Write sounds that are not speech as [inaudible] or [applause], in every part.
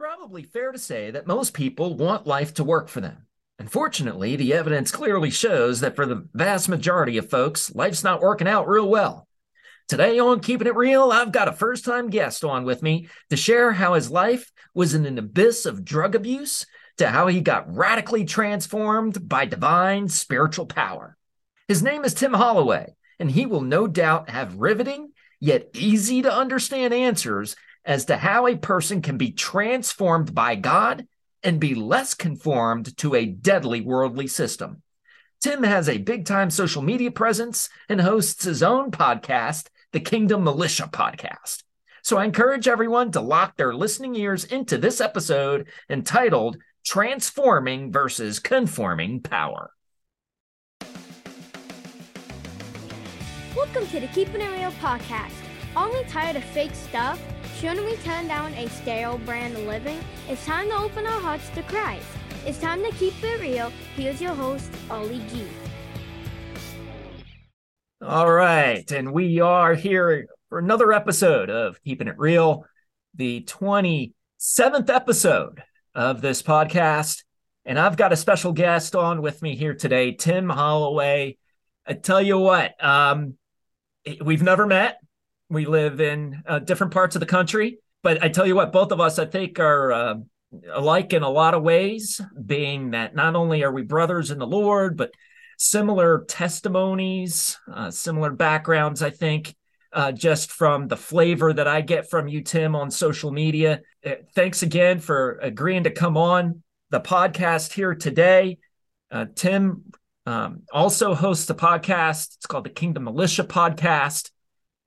probably fair to say that most people want life to work for them. Unfortunately, the evidence clearly shows that for the vast majority of folks, life's not working out real well. Today on Keeping It Real, I've got a first time guest on with me to share how his life was in an abyss of drug abuse to how he got radically transformed by divine spiritual power. His name is Tim Holloway, and he will no doubt have riveting yet easy to understand answers as to how a person can be transformed by God and be less conformed to a deadly worldly system. Tim has a big time social media presence and hosts his own podcast, the Kingdom Militia Podcast. So I encourage everyone to lock their listening ears into this episode entitled Transforming versus Conforming Power. Welcome to the Keeping It Real podcast. Only tired of fake stuff? Shouldn't we turn down a sterile brand of living? It's time to open our hearts to Christ. It's time to keep it real. Here's your host, Ollie G. All right. And we are here for another episode of Keeping It Real, the 27th episode of this podcast. And I've got a special guest on with me here today, Tim Holloway. I tell you what, um, we've never met. We live in uh, different parts of the country, but I tell you what, both of us, I think, are uh, alike in a lot of ways, being that not only are we brothers in the Lord, but similar testimonies, uh, similar backgrounds, I think. Uh, just from the flavor that I get from you, Tim, on social media. Uh, thanks again for agreeing to come on the podcast here today. Uh, Tim um, also hosts a podcast. It's called the Kingdom Militia Podcast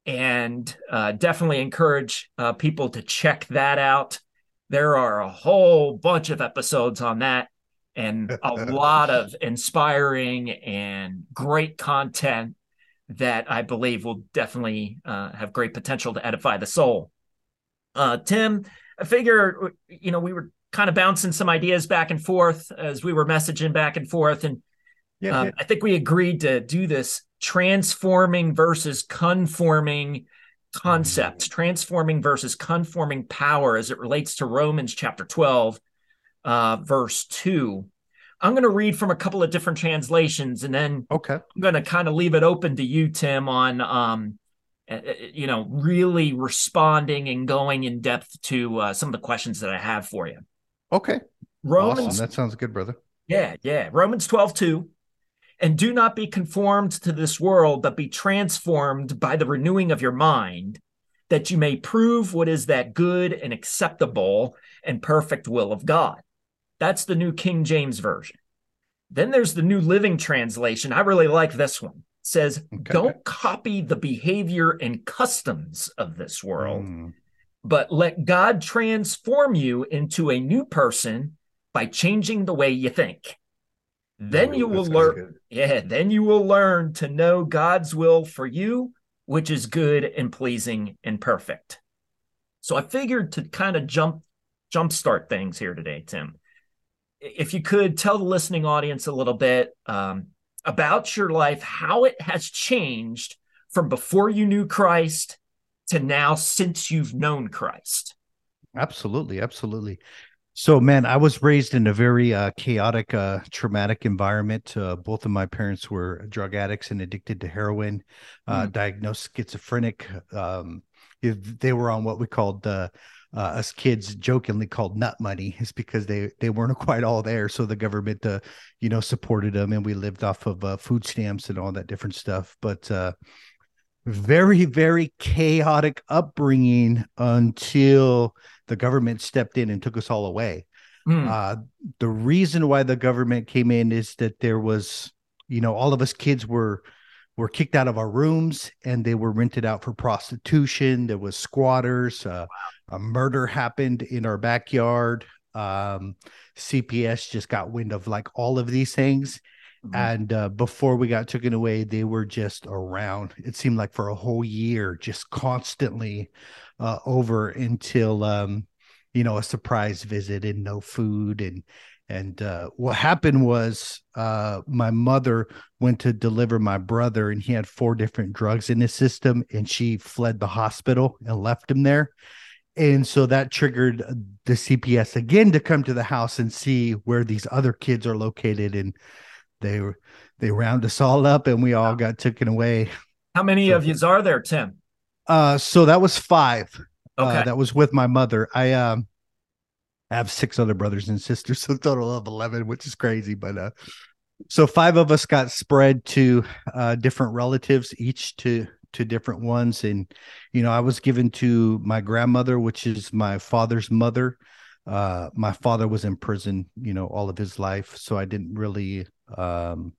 and uh, definitely encourage uh, people to check that out. There are a whole bunch of episodes on that and a [laughs] lot of inspiring and great content that I believe will definitely uh, have great potential to edify the soul. Uh, Tim, I figure, you know, we were kind of bouncing some ideas back and forth as we were messaging back and forth. And yeah, um, yeah. I think we agreed to do this transforming versus conforming concepts, mm-hmm. transforming versus conforming power as it relates to Romans chapter 12, uh, verse 2. I'm going to read from a couple of different translations and then okay. I'm going to kind of leave it open to you, Tim, on, um, you know, really responding and going in depth to uh, some of the questions that I have for you. Okay. Romans. Awesome. That sounds good, brother. Yeah. Yeah. Romans 12, 2. And do not be conformed to this world, but be transformed by the renewing of your mind, that you may prove what is that good and acceptable and perfect will of God. That's the New King James Version. Then there's the New Living Translation. I really like this one. It says, okay. Don't copy the behavior and customs of this world, mm. but let God transform you into a new person by changing the way you think. Then you will learn. Yeah, then you will learn to know God's will for you, which is good and pleasing and perfect. So I figured to kind of jump jumpstart things here today, Tim. If you could tell the listening audience a little bit um, about your life, how it has changed from before you knew Christ to now since you've known Christ. Absolutely, absolutely. So, man, I was raised in a very uh, chaotic, uh, traumatic environment. Uh, both of my parents were drug addicts and addicted to heroin, mm. diagnosed schizophrenic. Um, they were on what we called uh, uh, us kids jokingly called nut money, is because they they weren't [laughs] quite all there. So the government, you know, supported them, and we lived off of food stamps and all that different stuff. But very, very chaotic upbringing until the government stepped in and took us all away. Mm. Uh, the reason why the government came in is that there was, you know, all of us kids were were kicked out of our rooms and they were rented out for prostitution. There was squatters. Uh, wow. A murder happened in our backyard. Um, CPS just got wind of like all of these things. Mm-hmm. And uh, before we got taken away, they were just around. It seemed like for a whole year, just constantly uh, over until um, you know a surprise visit and no food and and uh, what happened was uh, my mother went to deliver my brother and he had four different drugs in his system and she fled the hospital and left him there and so that triggered the CPS again to come to the house and see where these other kids are located, and they they round us all up, and we all got taken away. How many so, of you are there, Tim? Uh, so that was five. Uh, okay, uh, that was with my mother. I um, I have six other brothers and sisters, [laughs] so total of eleven, which is crazy. But uh, so five of us got spread to uh, different relatives, each to to different ones and you know i was given to my grandmother which is my father's mother uh my father was in prison you know all of his life so i didn't really um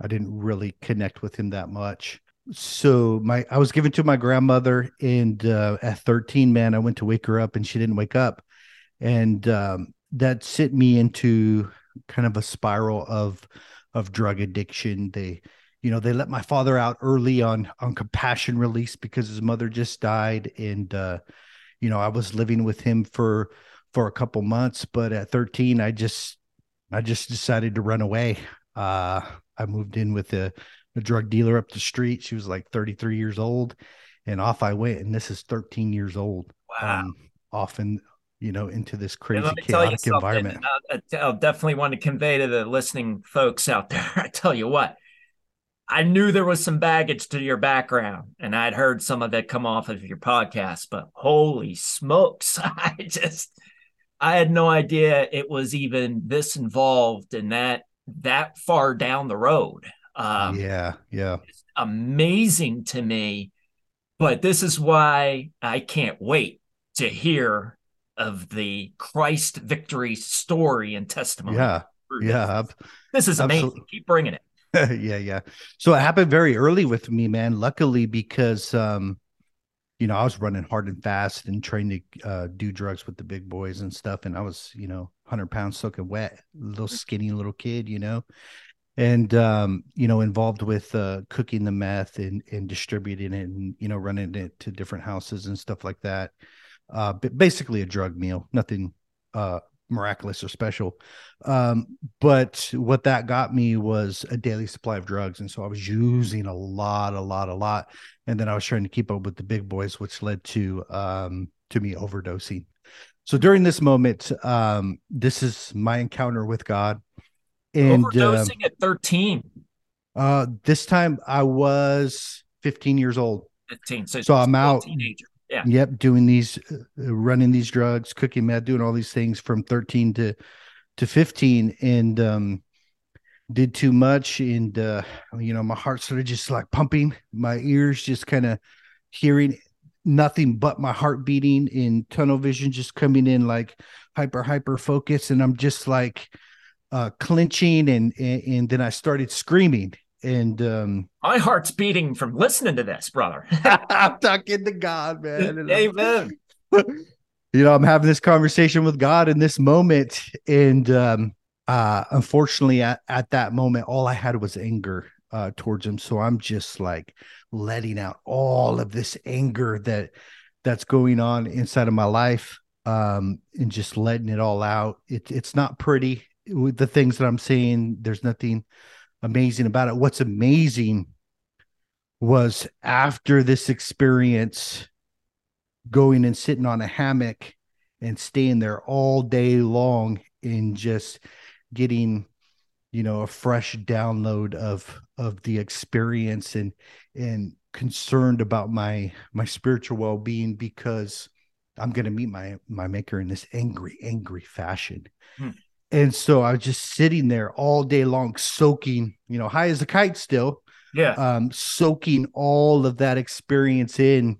i didn't really connect with him that much. So my i was given to my grandmother and uh at 13 man i went to wake her up and she didn't wake up. And um that sent me into kind of a spiral of of drug addiction. They you know they let my father out early on on compassion release because his mother just died. And uh you know i was living with him for for a couple months but at 13 i just i just decided to run away. Uh i moved in with a, a drug dealer up the street. She was like 33 years old and off i went and this is 13 years old. Wow. Um, often you know into this crazy chaotic environment. I'll, I'll definitely want to convey to the listening folks out [laughs] there i tell you what I knew there was some baggage to your background, and I'd heard some of that come off of your podcast, but holy smokes, [laughs] I just I had no idea it was even this involved and that that far down the road. Um, yeah, yeah, amazing to me. But this is why I can't wait to hear of the Christ victory story and testimony. Yeah, yeah. This is amazing. Absolutely. Keep bringing it. [laughs] yeah, yeah. So it happened very early with me, man. Luckily, because um, you know, I was running hard and fast and trying to uh, do drugs with the big boys and stuff, and I was, you know, hundred pounds soaking wet, little skinny little kid, you know, and um, you know, involved with uh, cooking the meth and and distributing it, and you know, running it to different houses and stuff like that. Uh, basically a drug meal, nothing uh miraculous or special. Um, but what that got me was a daily supply of drugs. And so I was using a lot, a lot, a lot. And then I was trying to keep up with the big boys, which led to um to me overdosing. So during this moment, um, this is my encounter with God. And overdosing uh, at 13. Uh this time I was 15 years old. 15. So, so I'm out teenager yeah. Yep. Doing these, uh, running these drugs, cooking meth, doing all these things from 13 to, to 15 and, um, did too much. And, uh, you know, my heart started just like pumping, my ears just kind of hearing nothing but my heart beating in tunnel vision, just coming in like hyper, hyper focus. And I'm just like, uh, clenching and, and, and then I started screaming and um my heart's beating from listening to this brother. [laughs] I'm talking to god man. Amen. [laughs] You know i'm having this conversation with god in this moment. And um uh unfortunately at, at that moment all i had was anger uh towards him. So i'm just like letting out all of this anger that that's going on inside of my life um and just letting it all out. It, it's not pretty. With the things that i'm saying there's nothing amazing about it. What's amazing was after this experience, going and sitting on a hammock and staying there all day long and just getting you know a fresh download of of the experience and and concerned about my my spiritual well-being because i'm going to meet my my maker in this angry angry fashion hmm. And so I was just sitting there all day long, soaking, you know, high as a kite still. Yeah. Um, soaking all of that experience in.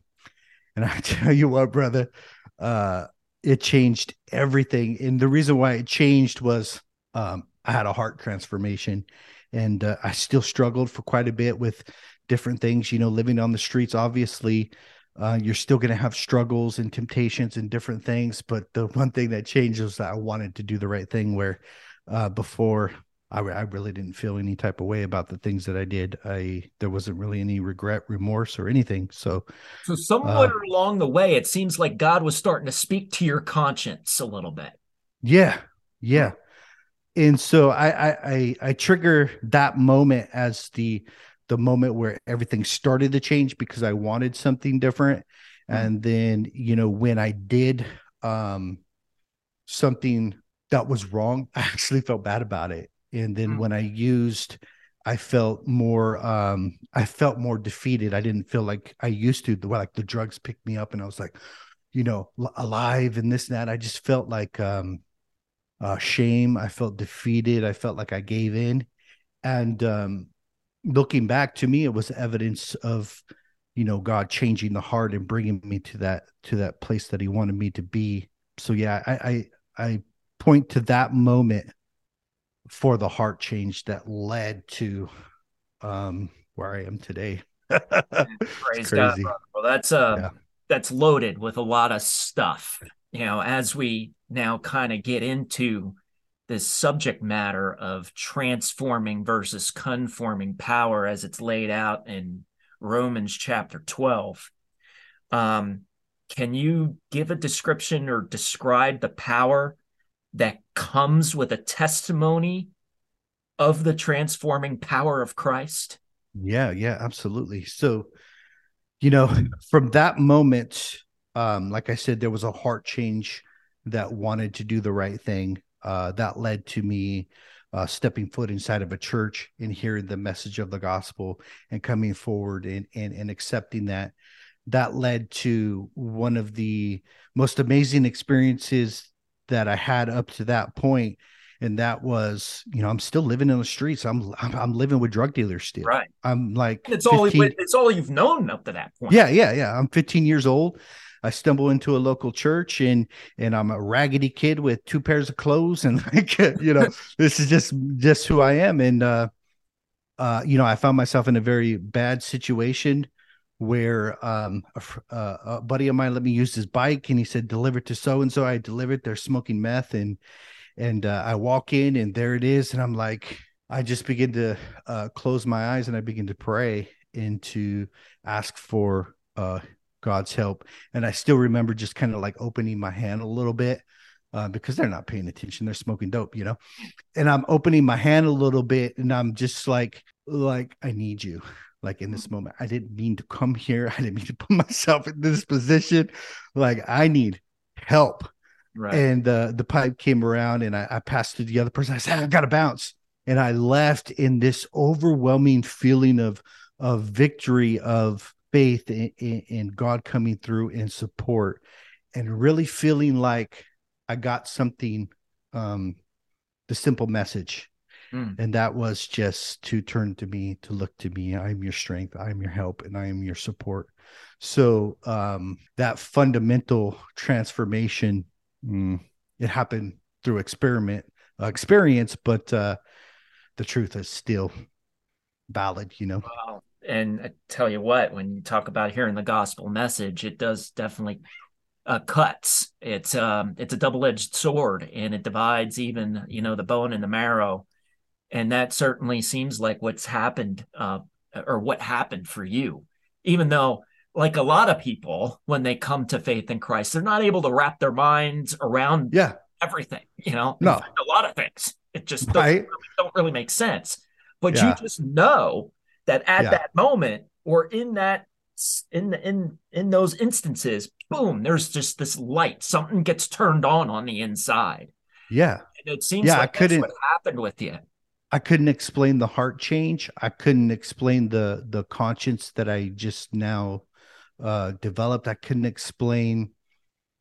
And I [laughs] tell you what, brother, uh, it changed everything. And the reason why it changed was um, I had a heart transformation and uh, I still struggled for quite a bit with different things, you know, living on the streets, obviously uh, you're still going to have struggles and temptations and different things. But the [laughs] one thing that changed was that I wanted to do the right thing. Where uh, before I, I really didn't feel any type of way about the things that I did. I there wasn't really any regret, remorse, or anything. So, so somewhere uh, along the way, it seems like God was starting to speak to your conscience a little bit. Yeah, yeah. And so I I I, I trigger that moment as the the moment where everything started to change because I wanted something different. and then you know when i did um something that was wrong [laughs] i actually felt bad about it. And then Mm. when i used i felt more um i felt more defeated. I didn't feel like i used to the way like the drugs picked me up and i was like you know l- alive and this and that. I just felt like um uh shame. I felt defeated. I felt like i gave in. And um looking back to me it was evidence of you know god changing the heart and bringing me to that to that place that he wanted me to be so yeah i i, I point to that moment for the heart change that led to um where i am today [laughs] Praise God. Well, that's uh, Yeah. that's loaded with a lot of stuff. You know, as we now kind of get into this subject matter of transforming versus conforming power, as it's laid out in Romans chapter twelve. Um, can you give a description or describe the power that comes with a testimony of the transforming power of Christ? Yeah, yeah, absolutely. So, you know, [laughs] from that moment, um, like I said, there was a heart change that wanted to do the right thing. Uh, that led to me uh, stepping foot inside of a church and hearing the message of the gospel and coming forward and and, and accepting that. That led to one of the most amazing experiences that I had up to that point, and that was, you know, I'm still living in the streets. I'm I'm, I'm living with drug dealers still. Right. I'm like It's all it's all you've known up to that point. yeah, yeah, yeah. I'm 15 years old. I stumble into a local church and and I'm a raggedy kid with two pairs of clothes and [laughs] like you know [laughs] this is just just who I am. And uh uh you know I found myself in a very bad situation where um a, uh, a buddy of mine let me use his bike and he said deliver to so and so I delivered they're smoking meth and and uh, I walk in and there it is. And I'm like I just begin to uh close my eyes and I begin to pray and to ask for uh God's help. And I still remember just kind of like opening my hand a little bit uh, because they're not paying attention. They're smoking dope, you know. And I'm opening my hand a little bit, and I'm just like, like I need you. Like in this moment, I didn't mean to come here. I didn't mean to put [laughs] myself in this position. Like I need help. Right. And uh, the pipe came around, and I, I passed to the other person. I said, "I got to bounce," and I left in this overwhelming feeling of of victory, of faith in, in, in God coming through and support, and really feeling like I got something, um, the simple message, Mm. and that was just to turn to me, to look to me. I am your strength, I am your help, and I am your support. So um, that fundamental transformation, mm, it happened through experiment uh, experience, but uh, the truth is still valid. You know. Wow. And I tell you what, when you talk about hearing the gospel message, it does definitely uh, cuts. It's um, it's a double edged sword, and it divides even you know the bone and the marrow, and that certainly seems like what's happened, uh, or what happened for you. Even though, like a lot of people, when they come to faith in Christ, they're not able to wrap their minds around Yeah. everything. You know, No. a lot of things. It just doesn't Right. really, don't really make sense. But Yeah. you just know that at Yeah. that moment or in that in the in in those instances, boom, there's just this light. Something gets turned on on the inside, Yeah. and it seems Yeah, I like that's couldn't- what happened with you. I couldn't explain the heart change. I couldn't explain the the conscience that I just now uh developed. I couldn't explain,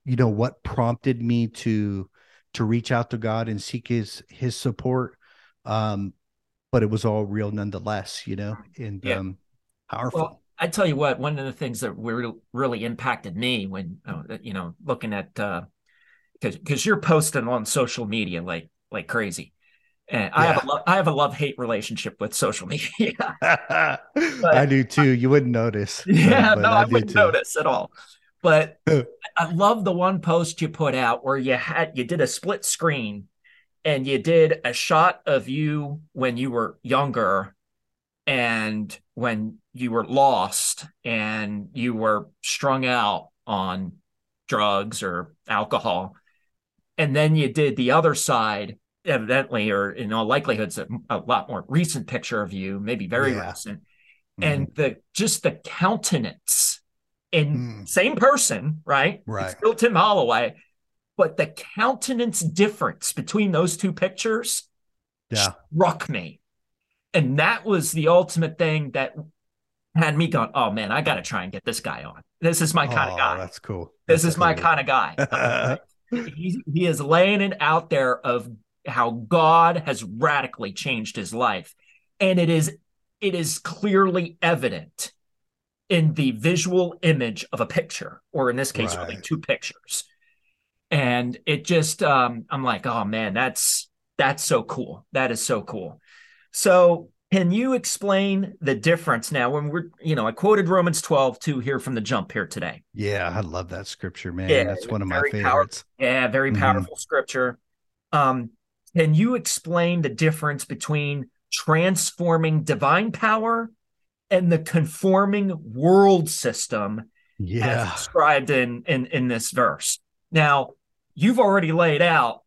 you know, what prompted me to to reach out to God and seek his his support. Um, but it was all real nonetheless, you know, and Yeah. um powerful. Well, I tell you what, one of the things that really really impacted me when uh, you know looking at because because you're posting on social media like like crazy, and I have a Yeah. lo- I have a love hate relationship with social [laughs] media. [laughs] I do too. You wouldn't notice. [laughs] Yeah, no, I, do wouldn't too. notice at all. But I love the one post you put out where you had you did a split screen and you did a shot of you when you were younger and when you were lost and you were strung out on drugs or alcohol. And then you did the other side, evidently, or in all likelihood, it's a, a lot more recent picture of you, maybe very Yeah. recent Mhm. and the just the countenance and Hmm. same person, right? Right. It's still Tim Holloway, but the countenance difference between those two pictures Yeah. struck me. And that was the ultimate thing that had me going, oh man, I got to try and get this guy on. This is my kind Oh, of guy. That's cool. This That's is my kind of guy. [laughs] he, he is laying it out there of how God has radically changed his life. And it is it is clearly evident in the visual image of a picture, or in this case, really two pictures. And it just um, I'm like, oh man, that's that's so cool. That is so cool. So can you explain the difference now when we're, you know, I quoted Romans 12 to here from the jump here today. Yeah, I love that scripture, man. Yeah, That's one of my powerful. favorites. Yeah, very Mhm. powerful scripture. Um, can you explain the difference between transforming divine power and the conforming world system as Yeah. described in, in in this verse? Now, you've already laid out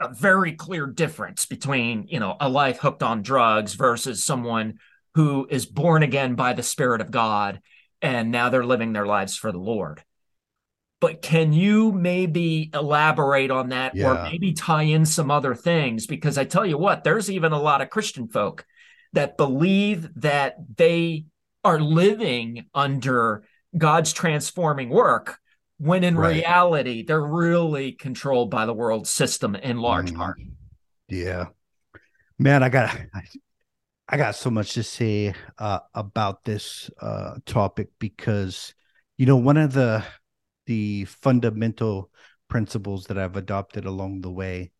a very clear difference between, you know, a life hooked on drugs versus someone who is born again by the Spirit of God and now they're living their lives for the Lord. But can you maybe elaborate on that or maybe tie in some other things? Because I tell you what, there's even a lot of Christian folk that believe that they are living under God's transforming work when in Right. reality they're really controlled by the world system in large Mhm. part. Yeah. Man, I got I, I got so much to say uh, about this uh, topic because you know one of the the fundamental principles that I've adopted along the way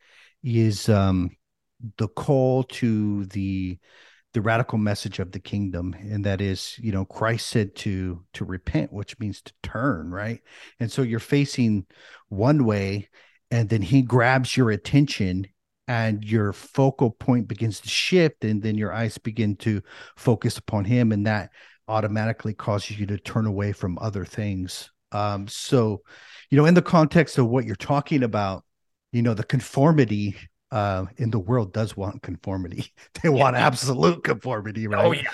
is um, the call to the the radical message of the kingdom and that is you know Christ said to to repent which means to turn right? And so you're facing one way and then he grabs your attention and your focal point begins to shift and then your eyes begin to focus upon him and that automatically causes you to turn away from other things. Um so you know in the context of what you're talking about you know the conformity uh in the world does want conformity [laughs] they want absolute conformity right Oh yeah.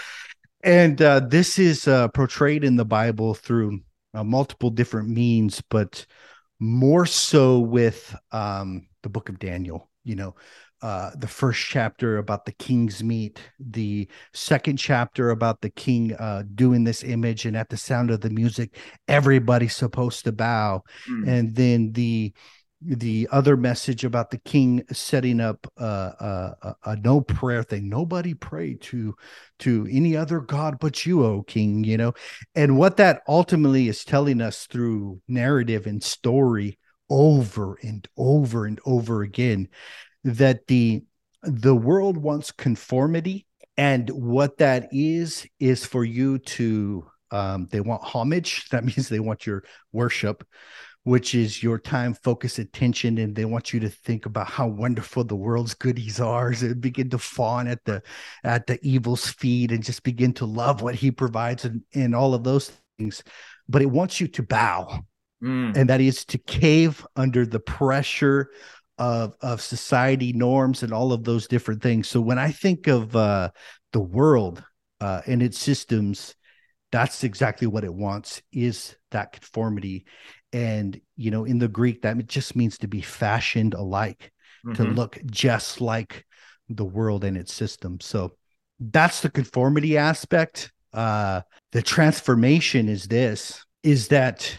and uh, this is uh, portrayed in the Bible through uh, multiple different means, but more so with um, the book of Daniel. You know, uh, the first chapter about the king's meat, the second chapter about the king uh, doing this image, and at the sound of the music, everybody's supposed to bow Mm. and then the the other message about the king setting up uh, a, a, a no prayer thing. Nobody pray to to any other god but you o king you know? And what that ultimately is telling us through narrative and story over and over and over again that the the world wants conformity and what that is is for you to um, they want homage. [laughs] That means they want your worship which is your time, focus, attention, and they want you to think about how wonderful the world's goodies are, and begin to fawn at the at the evil's feet, and just begin to love what he provides, and, and all of those things. But it wants you to bow, Mm. and that is to cave under the pressure of of society norms and all of those different things. So when I think of uh, the world uh, and its systems, that's exactly what it wants is that conformity and you know in the greek that just means to be fashioned alike to Mhm. look just like the world and its system. So that's the conformity aspect. Uh the transformation is this is that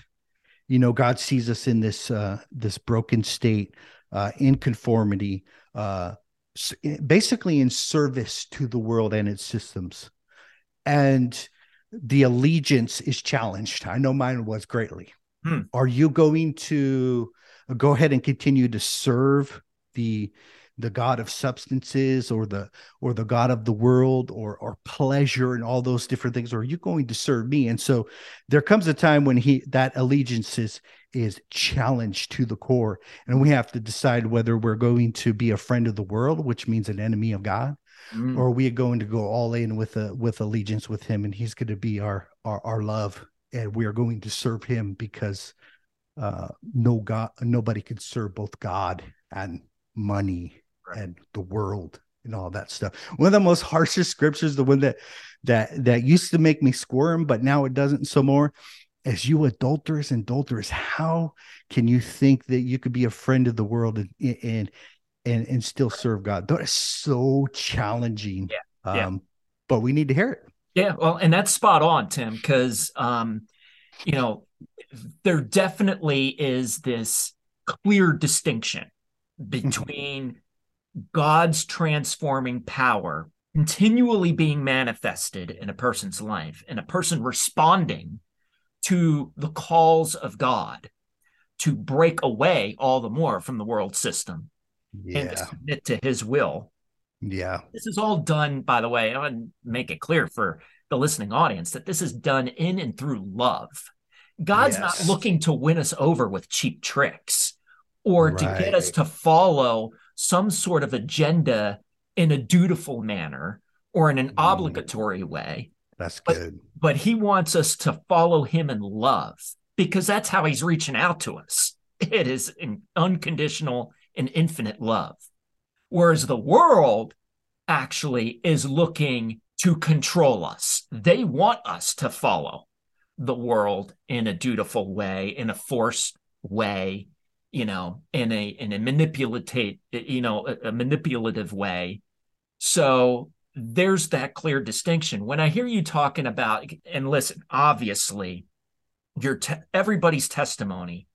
you know god sees us in this uh this broken state uh in conformity uh basically in service to the world and its systems. And the allegiance is challenged. I know mine was greatly Hmm. are you going to go ahead and continue to serve the the god of substances or the or the god of the world or or pleasure and all those different things or are you going to serve me and so there comes a time when he that allegiance is is challenged to the core and we have to decide whether we're going to be a friend of the world which means an enemy of god Mm. or are we going to go all in with a with allegiance with him and he's going to be our our, our love and we are going to serve him because uh no god nobody can serve both god and money Right. and the world and all that stuff one of the most harshest scriptures the one that that that used to make me squirm but now it doesn't so more as you adulterers and adulterers, how can you think that you could be a friend of the world and and and, and still serve God? That is so challenging. Yeah. yeah. Um, but we need to hear it. Yeah, well, and that's spot on, Tim, because um, you know, there definitely is this clear distinction between God's transforming power continually being manifested in a person's life and a person responding to the calls of God to break away all the more from the world system yeah. and to submit to his will. Yeah. This is all done, by the way, I want to make it clear for the listening audience that this is done in and through love. God's yes. not looking to win us over with cheap tricks or right. to get us to follow some sort of agenda in a dutiful manner or in an mm. obligatory way. That's but, good. But he wants us to follow him in love because that's how he's reaching out to us. It is an unconditional and infinite love. Whereas the world actually is looking to control us. They want us to follow the world in a dutiful way, in a forced way, you know, in a in a manipulative, you know, a, a manipulative way. So there's that clear distinction. When I hear you talking about, and listen, obviously, your te- everybody's testimony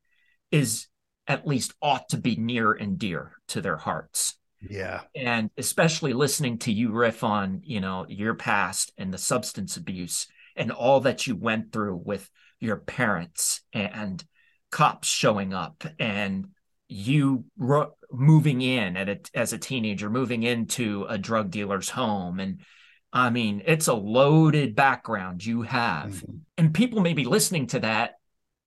is at least ought to be near and dear to their hearts. Yeah. And especially listening to you riff on, you know, your past and the substance abuse and all that you went through with your parents and cops showing up and you ro- moving in at a, as a teenager, moving into a drug dealer's home. And I mean, it's a loaded background you have. Mm-hmm. And people may be listening to that,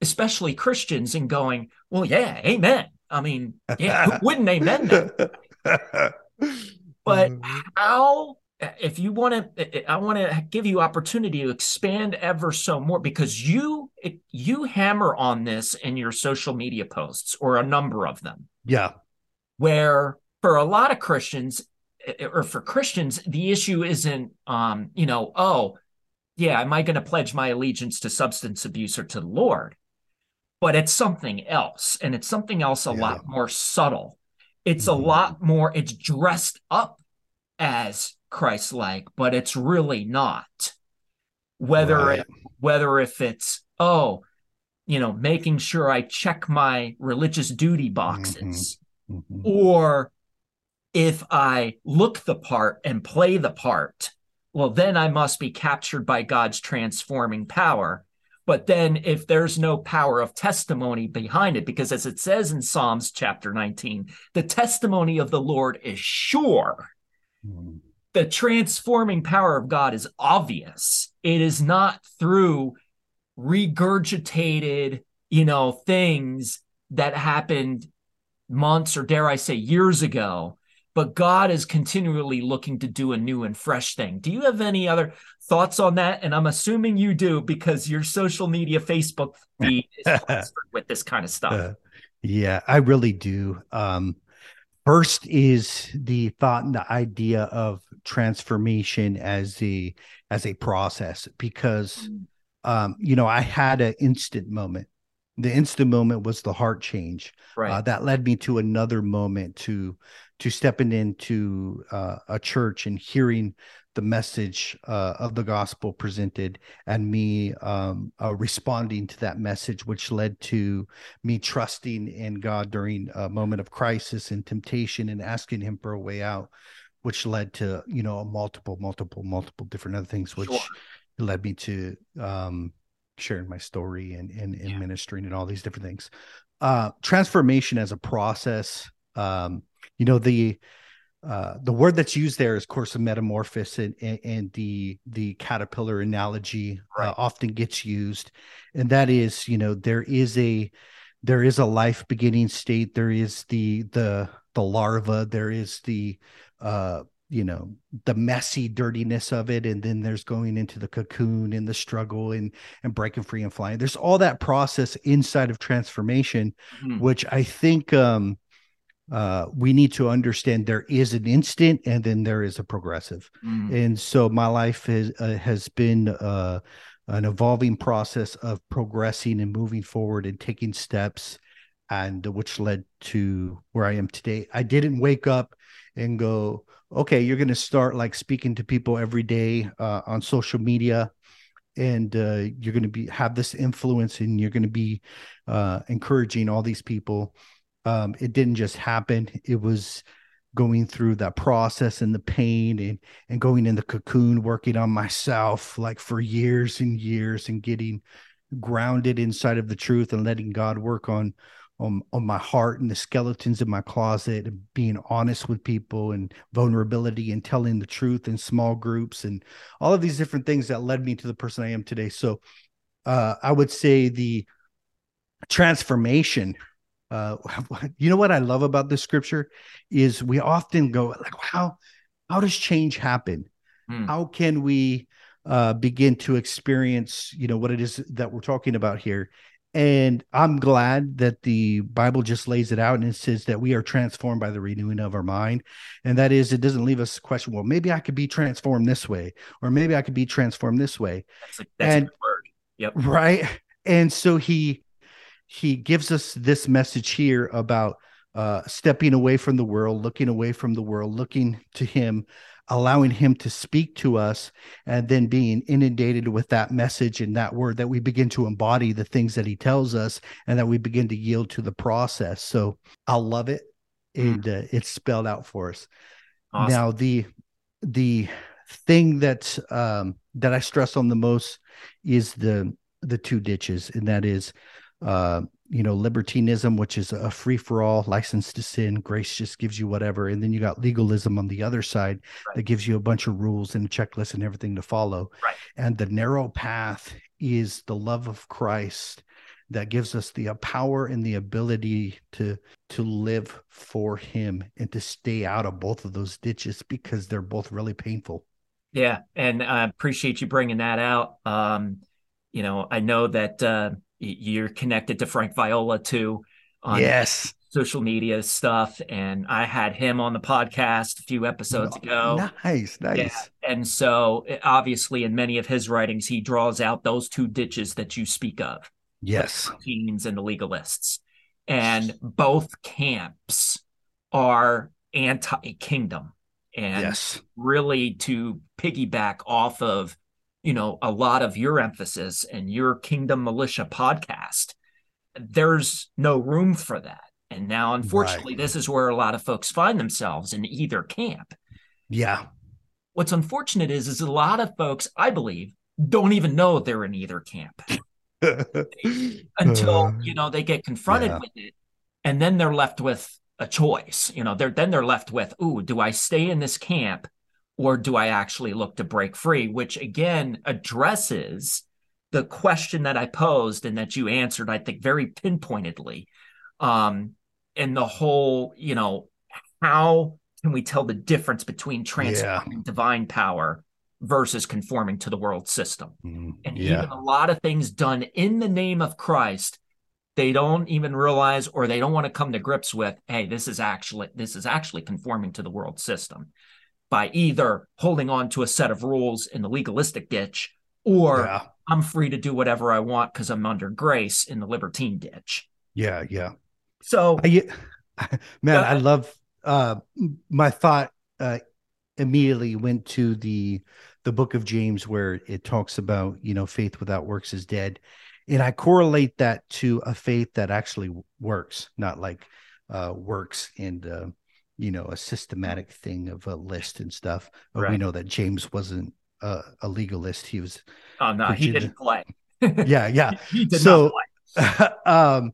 especially Christians, and going, well, yeah, amen. I mean, yeah, who [laughs] wouldn't amen that? [laughs] [laughs] but mm-hmm. how if you want to i want to give you opportunity to expand ever so more because you you hammer on this in your social media posts or a number of them yeah where for a lot of christians or for christians the issue isn't um you know oh yeah am i going to pledge my allegiance to substance abuse or to the lord but it's something else and it's something else a yeah. lot more subtle it's a lot more it's dressed up as Christ like, but it's really not. Whether right. it, whether if it's oh, you know, making sure I check my religious duty boxes, mm-hmm. Mm-hmm. or if I look the part and play the part, well, then I must be captured by God's transforming power. But then, if there's no power of testimony behind it, because as it says in Psalms chapter 19, the testimony of the Lord is sure. Mm the transforming power of God is obvious. It is not through regurgitated, you know, things that happened months or dare I say years ago, but God is continually looking to do a new and fresh thing. Do you have any other thoughts on that? And I'm assuming you do because your social media Facebook feed is [laughs] with this kind of stuff. Uh, yeah, I really do. Um, First is the thought and the idea of transformation as a as a process because mm. um, you know I had an instant moment. The instant moment was the heart change. Right. Uh, that led me to another moment to to stepping into uh, a church and hearing the message uh, of the gospel presented and me um, uh, responding to that message, which led to me trusting in God during a moment of crisis and temptation and asking Him for a way out, which led to, you know, multiple, multiple, multiple different other things, which sure. led me to um, sharing my story and, and, and yeah. ministering and all these different things. Uh, transformation as a process. Um, you know, the, uh, the word that's used there is of course a metamorphosis and, and, and the the caterpillar analogy uh, right. uh, often gets used. And that is you know there is a there is a life beginning state. There is the the the larva. There is the uh you know the messy dirtiness of it. And then there's going into the cocoon and the struggle and and breaking free and flying. There's all that process inside of transformation mm-hmm. which i think um uh, we need to understand there is an instant and then there is a progressive. Mm. And so my life has uh, has been uh, an evolving process of progressing and moving forward and taking steps and which led to where I am today. I didn't wake up and go, okay, you're going to start like speaking to people every day uh, on social media, and uh, you're going to be have this influence, and you're going to be uh, encouraging all these people. Um, it didn't just happen. It was going through that process and the pain and and going in the cocoon working on myself like for years and years and getting grounded inside of the truth and letting God work on on, on my heart and the skeletons in my closet and being honest with people and vulnerability and telling the truth in small groups and all of these different things that led me to the person I am today. So uh, I would say the transformation. Uh, [laughs] you know what I love about this scripture is we often go like, how how does change happen? Hmm. How can we uh, begin to experience, you know, what it is that we're talking about here? And I'm glad that the Bible just lays it out and it says that we are transformed by the renewing of our mind. And that is, it doesn't leave us question, well, maybe I could be transformed this way, or maybe I could be transformed this way. That's a, that's and, a word. Yep. Right. And so he he gives us this message here about uh, stepping away from the world, looking away from the world, looking to him allowing him to speak to us and then being inundated with that message and that word that we begin to embody the things that he tells us and that we begin to yield to the process so i love it mm. and uh, it's spelled out for us awesome. now the the thing that um that i stress on the most is the the two ditches and that is uh you know libertinism which is a free for all license to sin grace just gives you whatever and then you got legalism on the other side right. that gives you a bunch of rules and a checklist and everything to follow right. and the narrow path is the love of christ that gives us the power and the ability to to live for him and to stay out of both of those ditches because they're both really painful yeah and i appreciate you bringing that out um you know i know that uh you're connected to Frank Viola too on yes social media stuff and I had him on the podcast a few episodes ago. Nice, nice. Yeah. And so eh, obviously in many of his writings he draws out those two ditches that you speak of. Yes. The teens and the legalists. And both camps are anti-kingdom and yes. really to piggyback off of you know a lot of your emphasis and your kingdom militia podcast there's no room for that and now unfortunately right. this is where a lot of folks find themselves in either camp yeah what's unfortunate is is a lot of folks i believe don't even know they're in either camp [laughs] until uh, you know they get confronted yeah. with it and then they're left with a choice you know they're then they're left with ooh do i stay in this camp or do I actually look to break free? Which again addresses the question that I posed and that you answered, I think, very pinpointedly. Um, and the whole, you know, how can we tell the difference between transforming yeah. divine power versus conforming to the world system? Mm, and yeah. even a lot of things done in the name of Christ, they don't even realize or they don't want to come to grips with, hey, this is actually this is actually conforming to the world system by either holding on to a set of rules in the legalistic ditch or yeah. I'm free to do whatever I want because I'm under grace in the libertine ditch. Yeah, yeah. So, I, [laughs] man, I love uh, my thought uh, immediately went to the the book of James where it talks about you know faith without works is dead, and I correlate that to a faith that actually works, not like uh, works and uh, you know a systematic thing of a list and stuff. But right. we know that James wasn't a, a legalist. He was. Oh no, he didn't play. yeah, yeah. [laughs] he did so, [laughs] um,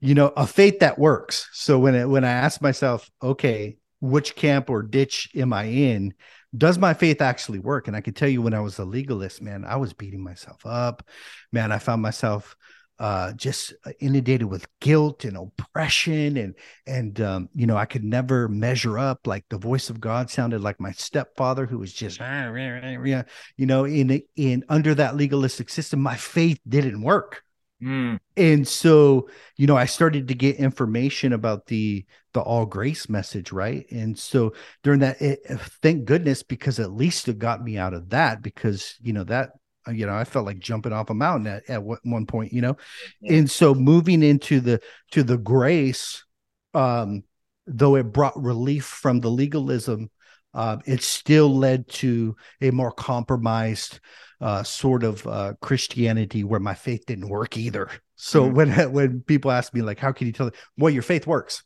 you know, a faith that works. So when it, when I ask myself, okay, which camp or ditch am I in? Does my faith actually work? And I can tell you, when I was a legalist, man, I was beating myself up. Man, I found myself uh, just inundated with guilt and oppression and and um, you know I could never measure up. Like the voice of God sounded like my stepfather, who was just you know in in under that legalistic system, my faith didn't work. Mm. And so, you know, I started to get information about the the all grace message, right? And so during that, it, thank goodness, because at least it got me out of that, because you know that you know, I felt like jumping off a mountain at, at one point, you know, yeah. and so moving into the to the grace, um, though it brought relief from the legalism, uh, it still led to a more compromised uh, sort of uh, Christianity where my faith didn't work either. So mm-hmm. when [laughs] when people ask me like, how can you tell? Well, your faith works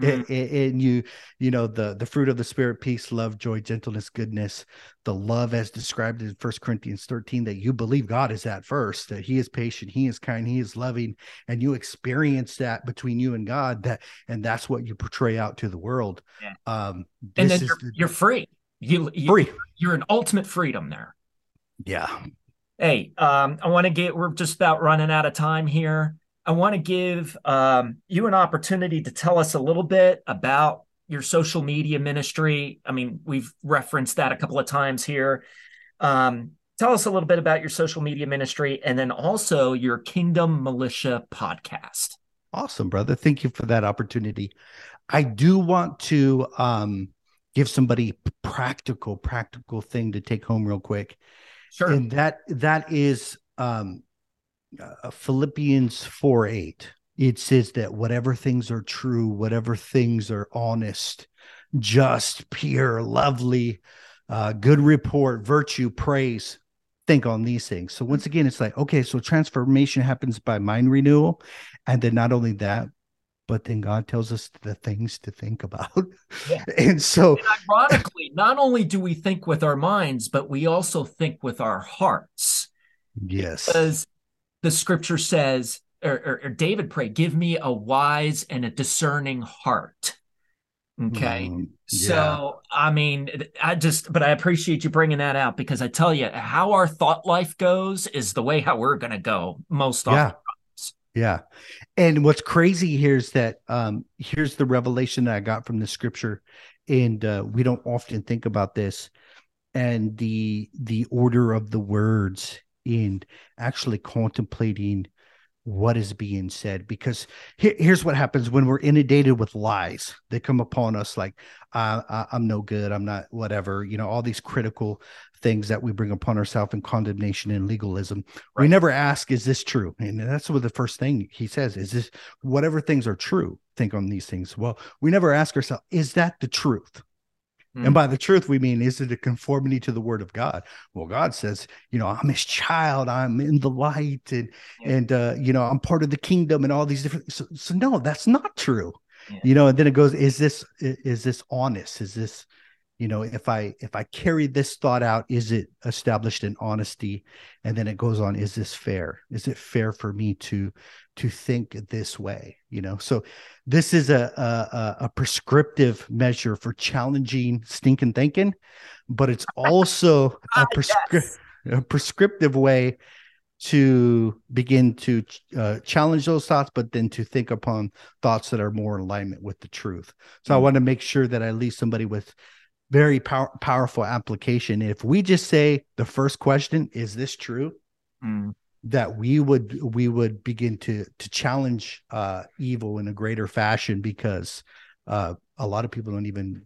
mm-hmm. and, and, you you know the the fruit of the spirit peace love joy gentleness goodness the love as described in first corinthians 13 that you believe god is at first that he is patient he is kind he is loving and you experience that between you and god that and that's what you portray out to the world. Yeah. um and then you're, the, you're free. You, you free. you're an ultimate freedom there. Yeah. Hey um i want to get we're just about running out of time here I want to give um, you an opportunity to tell us a little bit about your social media ministry. I mean, we've referenced that a couple of times here. Um, tell us a little bit about your social media ministry and then also your Kingdom Militia podcast. Awesome, brother. Thank you for that opportunity. I do want to um, give somebody practical, practical thing to take home real quick. Sure. And that that is um, uh, Philippians 4 8, it says that whatever things are true, whatever things are honest, just, pure, lovely, uh, good report, virtue, praise, think on these things. So once again, it's like, okay, so transformation happens by mind renewal. And then not only that, but then God tells us the things to think about. Yeah. [laughs] and so, and ironically, not only do we think with our minds, but we also think with our hearts. Yes. Because the scripture says, or, or, or David prayed, give me a wise and a discerning heart. Okay. Mm, yeah. So, I mean, I just, but I appreciate you bringing that out because I tell you, how our thought life goes is the way how we're going to go most yeah. often. Yeah. And what's crazy here is that um here's the revelation that I got from the scripture and uh we don't often think about this and the the order of the words in actually contemplating what is being said. Because here, here's what happens when we're inundated with lies they come upon us like I, i'm no good i'm not whatever you know all these critical things that we bring upon ourselves in condemnation and legalism. Right. we never ask is this true? And that's what the first thing he says is this whatever things are true think on these things. Well we never ask ourselves is that the truth Mm. And by the truth, we mean, is it a conformity to the word of God? Well, God says, you know, I'm his child, I'm in the light, and yeah. and uh, you know, I'm part of the kingdom and all these different so, so no, that's not true. Yeah. You know, and then it goes, is this is this honest? Is this you know if i if i carry this thought out is it established in honesty and then it goes on is this fair is it fair for me to to think this way you know so this is a a, a prescriptive measure for challenging stinking thinking but it's [laughs] also a, ah, prescri- yes. a prescriptive way to begin to uh, challenge those thoughts, but then to think upon thoughts that are more in alignment with the truth. So mm-hmm. I want to make sure that I leave somebody with very pow- powerful application. If we just say the first question, is this true? Mm. That we would we would begin to to challenge uh, evil in a greater fashion because uh, a lot of people don't even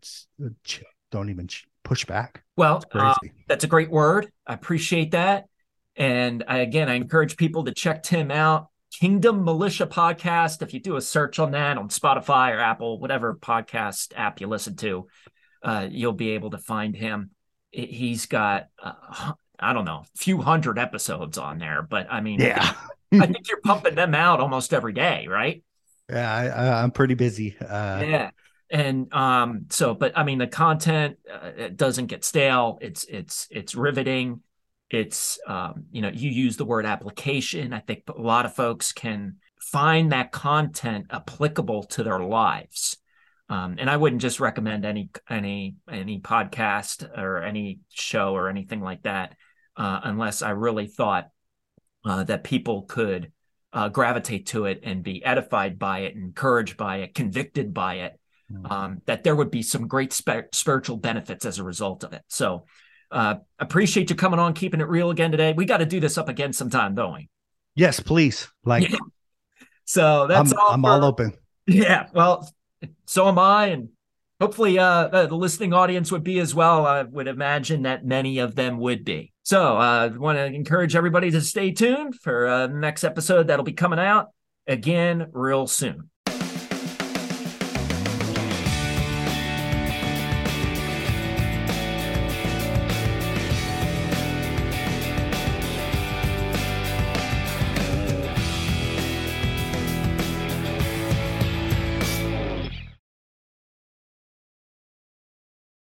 don't even push back. Well, uh, that's a great word. I appreciate that. And I, again, I encourage people to check Tim out. Kingdom Militia Podcast. If you do a search on that on Spotify or Apple, whatever podcast app you listen to, uh, you'll be able to find him. He's got, uh, I don't know, a few hundred episodes on there, but I mean, yeah, [laughs] I think you're pumping them out almost every day, right? Yeah, I, am pretty busy. Uh, yeah, and um, so, but I mean, the content uh, it doesn't get stale. It's it's it's riveting. It's um, you know, you use the word application. I think a lot of folks can find that content applicable to their lives um, and I wouldn't just recommend any any any podcast or any show or anything like that uh, unless I really thought uh, that people could uh, gravitate to it and be edified by it, encouraged by it, convicted by it. Mm-hmm. Um, that there would be some great sp- spiritual benefits as a result of it. So, uh, appreciate you coming on, keeping it real again today. We got to do this up again sometime, don't we? Yes, please. Like, yeah. [laughs] so that's I'm, all. I'm for, all open. [laughs] Yeah. Well, so am I. And hopefully uh, the listening audience would be as well. I would imagine that many of them would be. So I uh, want to encourage everybody to stay tuned for uh, the next episode that'll be coming out again real soon.